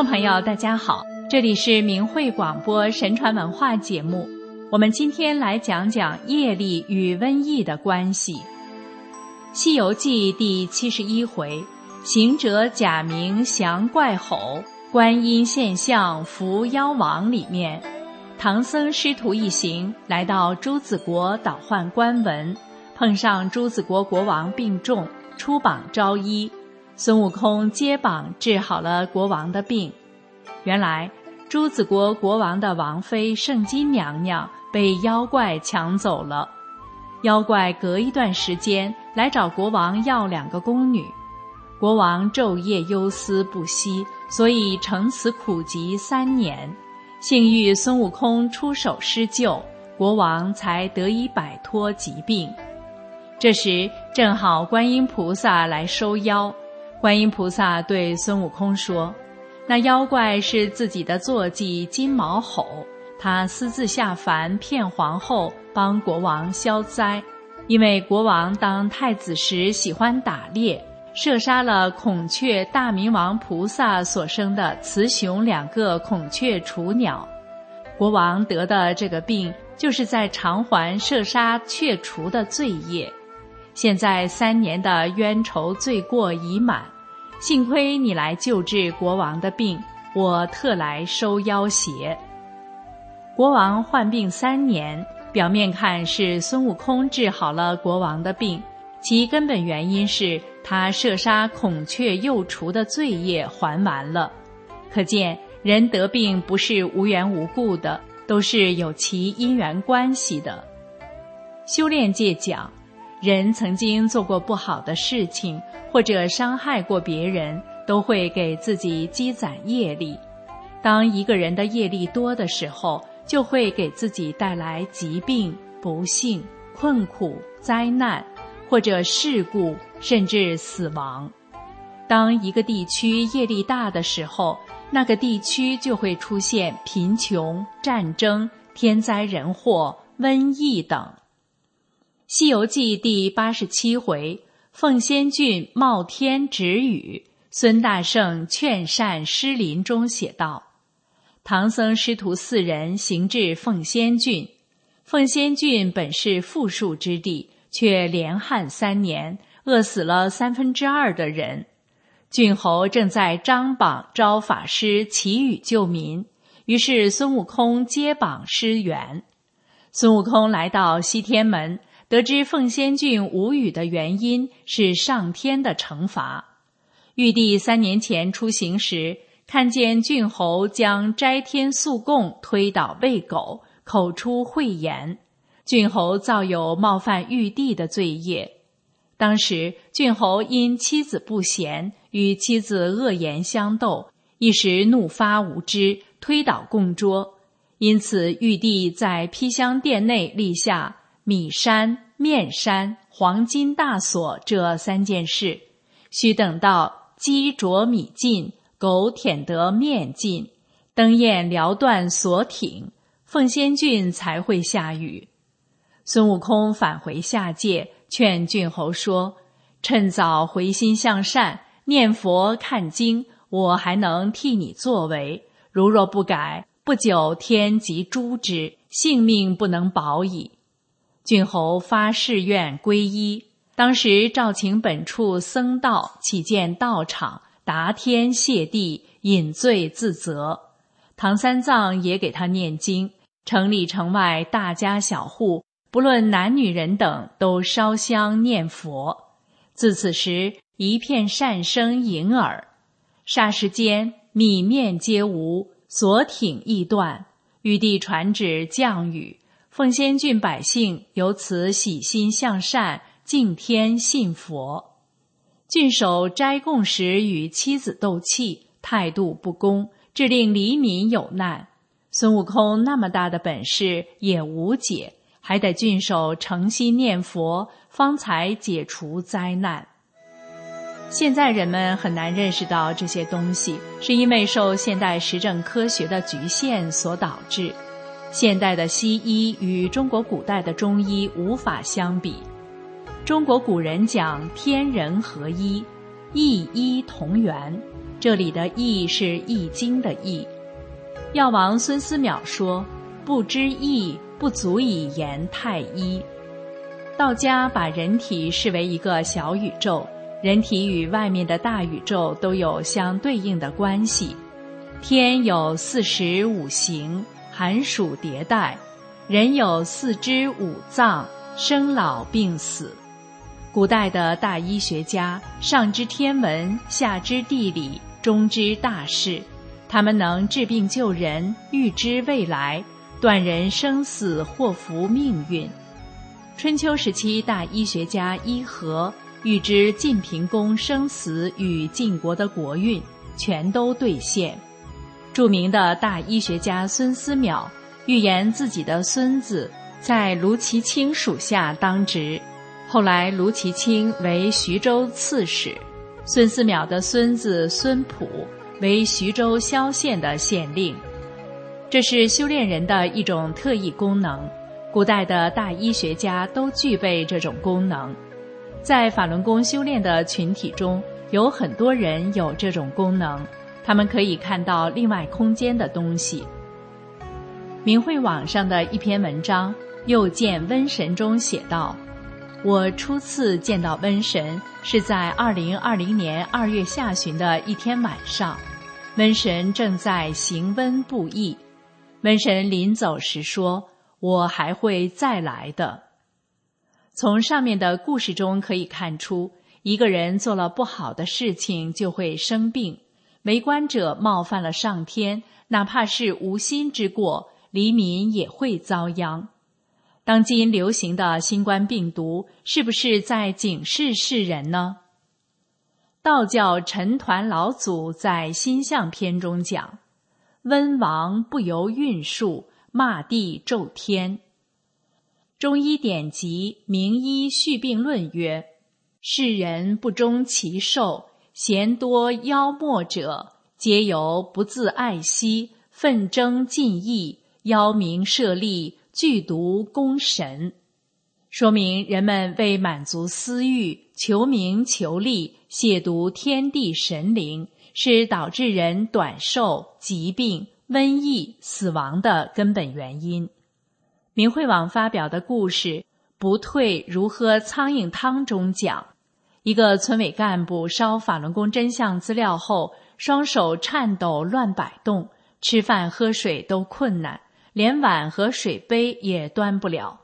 众朋友，大家好，这里是明慧广播神传文化节目。我们今天来讲讲业力与瘟疫的关系。《西游记》第七十一回，行者假名降怪吼，观音现象伏妖王里面，唐僧师徒一行来到朱子国倒换官文，碰上朱子国国王病重，出榜招医。孙悟空接榜治好了国王的病。原来朱子国国王的王妃圣金娘娘被妖怪抢走了。妖怪隔一段时间来找国王要两个宫女，国王昼夜忧思不息，所以承此苦疾三年。幸遇孙悟空出手施救，国王才得以摆脱疾病。这时正好观音菩萨来收妖。观音菩萨对孙悟空说：“那妖怪是自己的坐骑金毛吼，他私自下凡骗皇后，帮国王消灾。因为国王当太子时喜欢打猎，射杀了孔雀大明王菩萨所生的雌雄两个孔雀雏鸟。国王得的这个病，就是在偿还射杀雀雏的罪业。”现在三年的冤仇罪过已满，幸亏你来救治国王的病，我特来收妖邪。国王患病三年，表面看是孙悟空治好了国王的病，其根本原因是他射杀孔雀幼雏的罪业还完了。可见人得病不是无缘无故的，都是有其因缘关系的。修炼界讲。人曾经做过不好的事情，或者伤害过别人，都会给自己积攒业力。当一个人的业力多的时候，就会给自己带来疾病、不幸、困苦、灾难，或者事故，甚至死亡。当一个地区业力大的时候，那个地区就会出现贫穷、战争、天灾人祸、瘟疫等。《西游记》第八十七回，凤仙郡冒天止雨，孙大圣劝善施林中写道：唐僧师徒四人行至凤仙郡，凤仙郡本是富庶之地，却连旱三年，饿死了三分之二的人。郡侯正在张榜招法师祈雨救民，于是孙悟空接榜施援。孙悟空来到西天门。得知凤仙郡无雨的原因是上天的惩罚。玉帝三年前出行时，看见郡侯将斋天素供推倒喂狗，口出秽言，郡侯造有冒犯玉帝的罪业。当时郡侯因妻子不贤，与妻子恶言相斗，一时怒发无知，推倒供桌。因此，玉帝在披香殿内立下。米山、面山、黄金大锁这三件事，须等到鸡啄米尽，狗舔得面尽，灯焰燎断锁挺，凤仙郡才会下雨。孙悟空返回下界，劝郡侯说：“趁早回心向善，念佛看经，我还能替你作为。如若不改，不久天即诛之，性命不能保矣。”郡侯发誓愿皈依，当时召请本处僧道起见道场，答天谢地，饮醉自责。唐三藏也给他念经，城里城外大家小户，不论男女人等，都烧香念佛。自此时，一片善声盈耳。霎时间，米面皆无，所挺亦断。玉帝传旨降雨。奉仙郡百姓由此喜心向善，敬天信佛。郡守斋供时与妻子斗气，态度不公，致令黎民有难。孙悟空那么大的本事也无解，还得郡守诚心念佛，方才解除灾难。现在人们很难认识到这些东西，是因为受现代实证科学的局限所导致。现代的西医与中国古代的中医无法相比。中国古人讲天人合一，一医同源，这里的“易”是《易经》的“易”。药王孙思邈说：“不知易，不足以言太一。”道家把人体视为一个小宇宙，人体与外面的大宇宙都有相对应的关系。天有四时五行，寒暑迭代；人有四肢五脏，生老病死。古代的大医学家上知天文，下知地理。中知大事，他们能治病救人，预知未来，断人生死，祸福命运。春秋时期，大医学家伊和预知晋平公生死与晋国的国运，全都兑现。著名的大医学家孙思邈预言自己的孙子在卢其卿属下当职，后来卢其卿为徐州刺史。孙思邈的孙子孙普为徐州萧县的县令，这是修炼人的一种特异功能。古代的大医学家都具备这种功能，在法轮功修炼的群体中，有很多人有这种功能，他们可以看到另外空间的东西。明慧网上的一篇文章《又见瘟神》中写道。我初次见到瘟神是在二零二零年二月下旬的一天晚上，瘟神正在行瘟布疫。瘟神临走时说：“我还会再来的。”从上面的故事中可以看出，一个人做了不好的事情就会生病，为官者冒犯了上天，哪怕是无心之过，黎民也会遭殃。当今流行的新冠病毒，是不是在警示世人呢？道教陈团老祖在《心相篇》中讲：“温王不由运数，骂地咒天。”中医典籍《名医续病论》曰：“世人不忠其寿，贤多妖魔者，皆由不自爱惜，奋争进益，邀名设立。”剧毒攻神，说明人们为满足私欲、求名求利、亵渎天地神灵，是导致人短寿、疾病、瘟疫、死亡的根本原因。明慧网发表的故事《不退如喝苍蝇汤》中讲，一个村委干部烧法轮功真相资料后，双手颤抖、乱摆动，吃饭喝水都困难。连碗和水杯也端不了。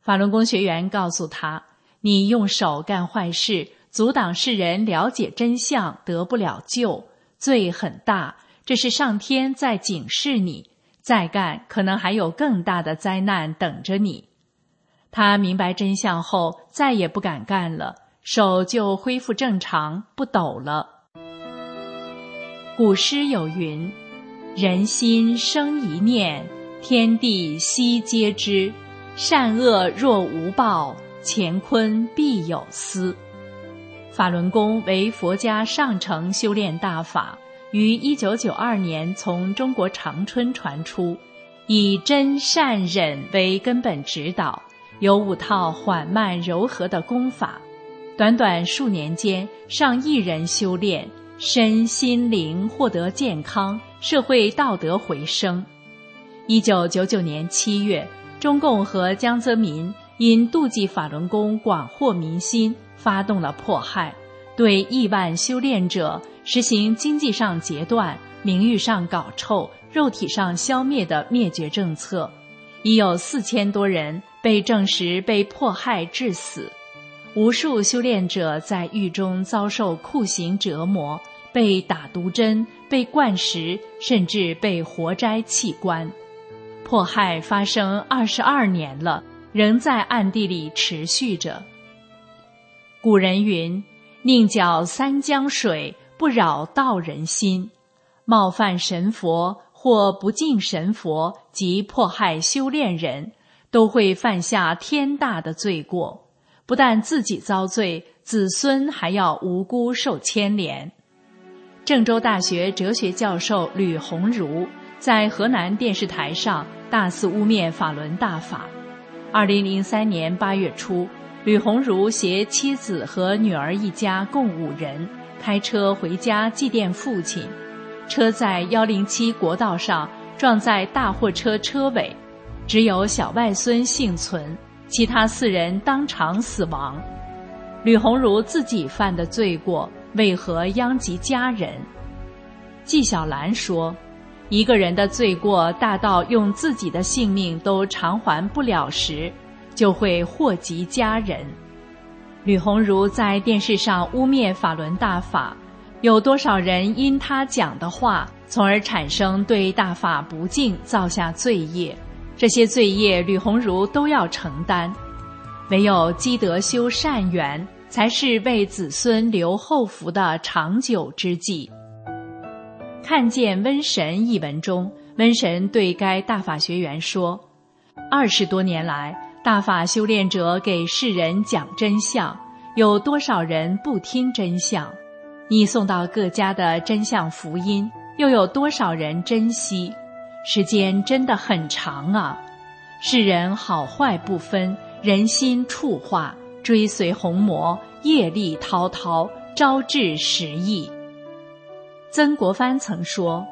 法轮功学员告诉他：“你用手干坏事，阻挡世人了解真相，得不了救，罪很大。这是上天在警示你，再干可能还有更大的灾难等着你。”他明白真相后，再也不敢干了，手就恢复正常，不抖了。古诗有云：“人心生一念。”天地悉皆知，善恶若无报，乾坤必有私。法轮功为佛家上乘修炼大法，于一九九二年从中国长春传出，以真善忍为根本指导，有五套缓慢柔和的功法。短短数年间，上亿人修炼，身心灵获得健康，社会道德回升。一九九九年七月，中共和江泽民因妒忌法轮功广获民心，发动了迫害，对亿万修炼者实行经济上截断、名誉上搞臭、肉体上消灭的灭绝政策，已有四千多人被证实被迫害致死，无数修炼者在狱中遭受酷刑折磨，被打毒针、被灌食，甚至被活摘器官。迫害发生二十二年了，仍在暗地里持续着。古人云：“宁搅三江水，不扰道人心。”冒犯神佛或不敬神佛及迫害修炼人，都会犯下天大的罪过。不但自己遭罪，子孙还要无辜受牵连。郑州大学哲学教授吕鸿儒在河南电视台上。大肆污蔑法轮大法。二零零三年八月初，吕鸿儒携妻子和女儿一家共五人，开车回家祭奠父亲，车在幺零七国道上撞在大货车车尾，只有小外孙幸存，其他四人当场死亡。吕鸿儒自己犯的罪过，为何殃及家人？纪晓岚说：“一个人的罪过大到用自己的性命都偿还不了时，就会祸及家人。”吕鸿儒在电视上污蔑法轮大法，有多少人因他讲的话，从而产生对大法不敬，造下罪业？这些罪业，吕鸿儒都要承担。唯有积德修善缘，才是为子孙留后福的长久之计。看见瘟神一文中，瘟神对该大法学员说：“二十多年来。”大法修炼者给世人讲真相，有多少人不听真相？你送到各家的真相福音，又有多少人珍惜？时间真的很长啊！世人好坏不分，人心处化，追随红魔，业力滔滔，招致十亿。曾国藩曾说：“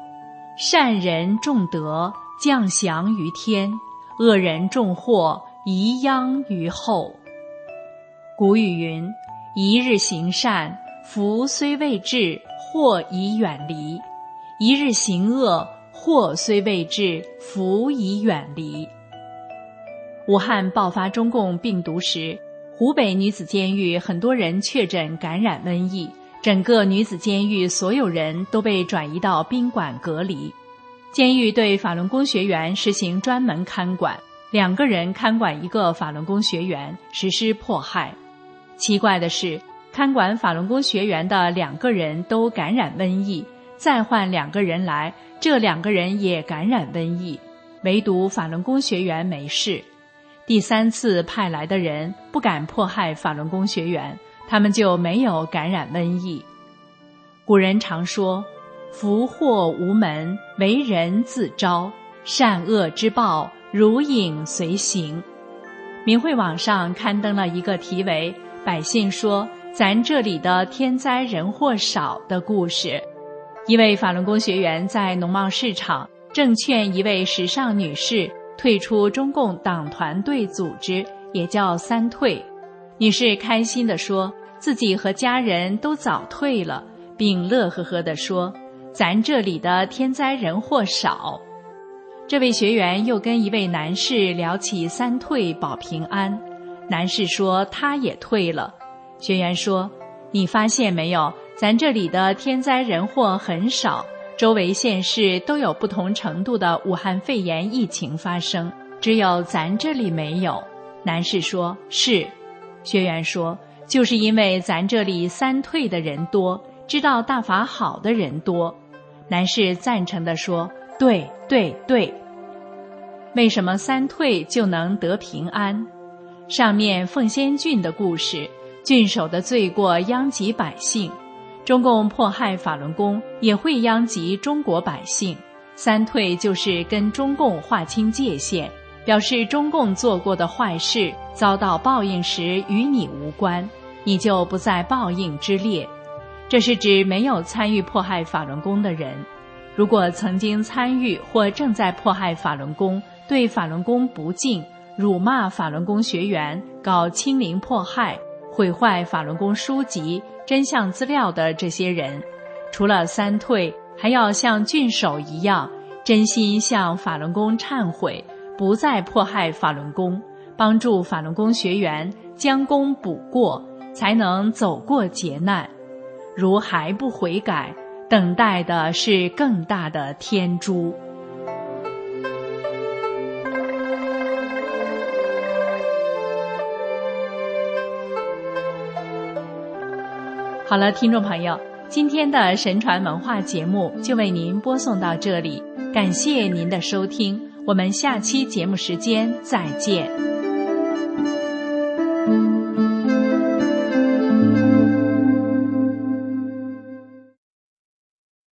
善人重德，降祥于天；恶人重祸。”宜殃于后。古语云：“一日行善，福虽未至，祸已远离；一日行恶，祸虽未至，福已远离。”武汉爆发中共病毒时，湖北女子监狱很多人确诊感染瘟疫，整个女子监狱所有人都被转移到宾馆隔离。监狱对法轮功学员实行专门看管。两个人看管一个法轮功学员实施迫害，奇怪的是，看管法轮功学员的两个人都感染瘟疫，再换两个人来，这两个人也感染瘟疫，唯独法轮功学员没事。第三次派来的人不敢迫害法轮功学员，他们就没有感染瘟疫。古人常说：“福祸无门，为人自招，善恶之报。”如影随形，明慧网上刊登了一个题为“百姓说咱这里的天灾人祸少”的故事。一位法轮功学员在农贸市场正劝一位时尚女士退出中共党团队组织，也叫三退。女士开心地说自己和家人都早退了，并乐呵呵地说：“咱这里的天灾人祸少。”这位学员又跟一位男士聊起三退保平安，男士说他也退了。学员说：“你发现没有，咱这里的天灾人祸很少，周围县市都有不同程度的武汉肺炎疫情发生，只有咱这里没有。”男士说：“是。”学员说：“就是因为咱这里三退的人多，知道大法好的人多。”男士赞成的说。对对对，为什么三退就能得平安？上面凤仙郡的故事，郡守的罪过殃及百姓，中共迫害法轮功也会殃及中国百姓。三退就是跟中共划清界限，表示中共做过的坏事遭到报应时与你无关，你就不在报应之列。这是指没有参与迫害法轮功的人。如果曾经参与或正在迫害法轮功、对法轮功不敬、辱骂法轮功学员、搞清零迫害、毁坏法轮功书籍、真相资料的这些人，除了三退，还要像郡守一样，真心向法轮功忏悔，不再迫害法轮功，帮助法轮功学员将功补过，才能走过劫难。如还不悔改。等待的是更大的天诛。好了，听众朋友，今天的神传文化节目就为您播送到这里，感谢您的收听，我们下期节目时间再见。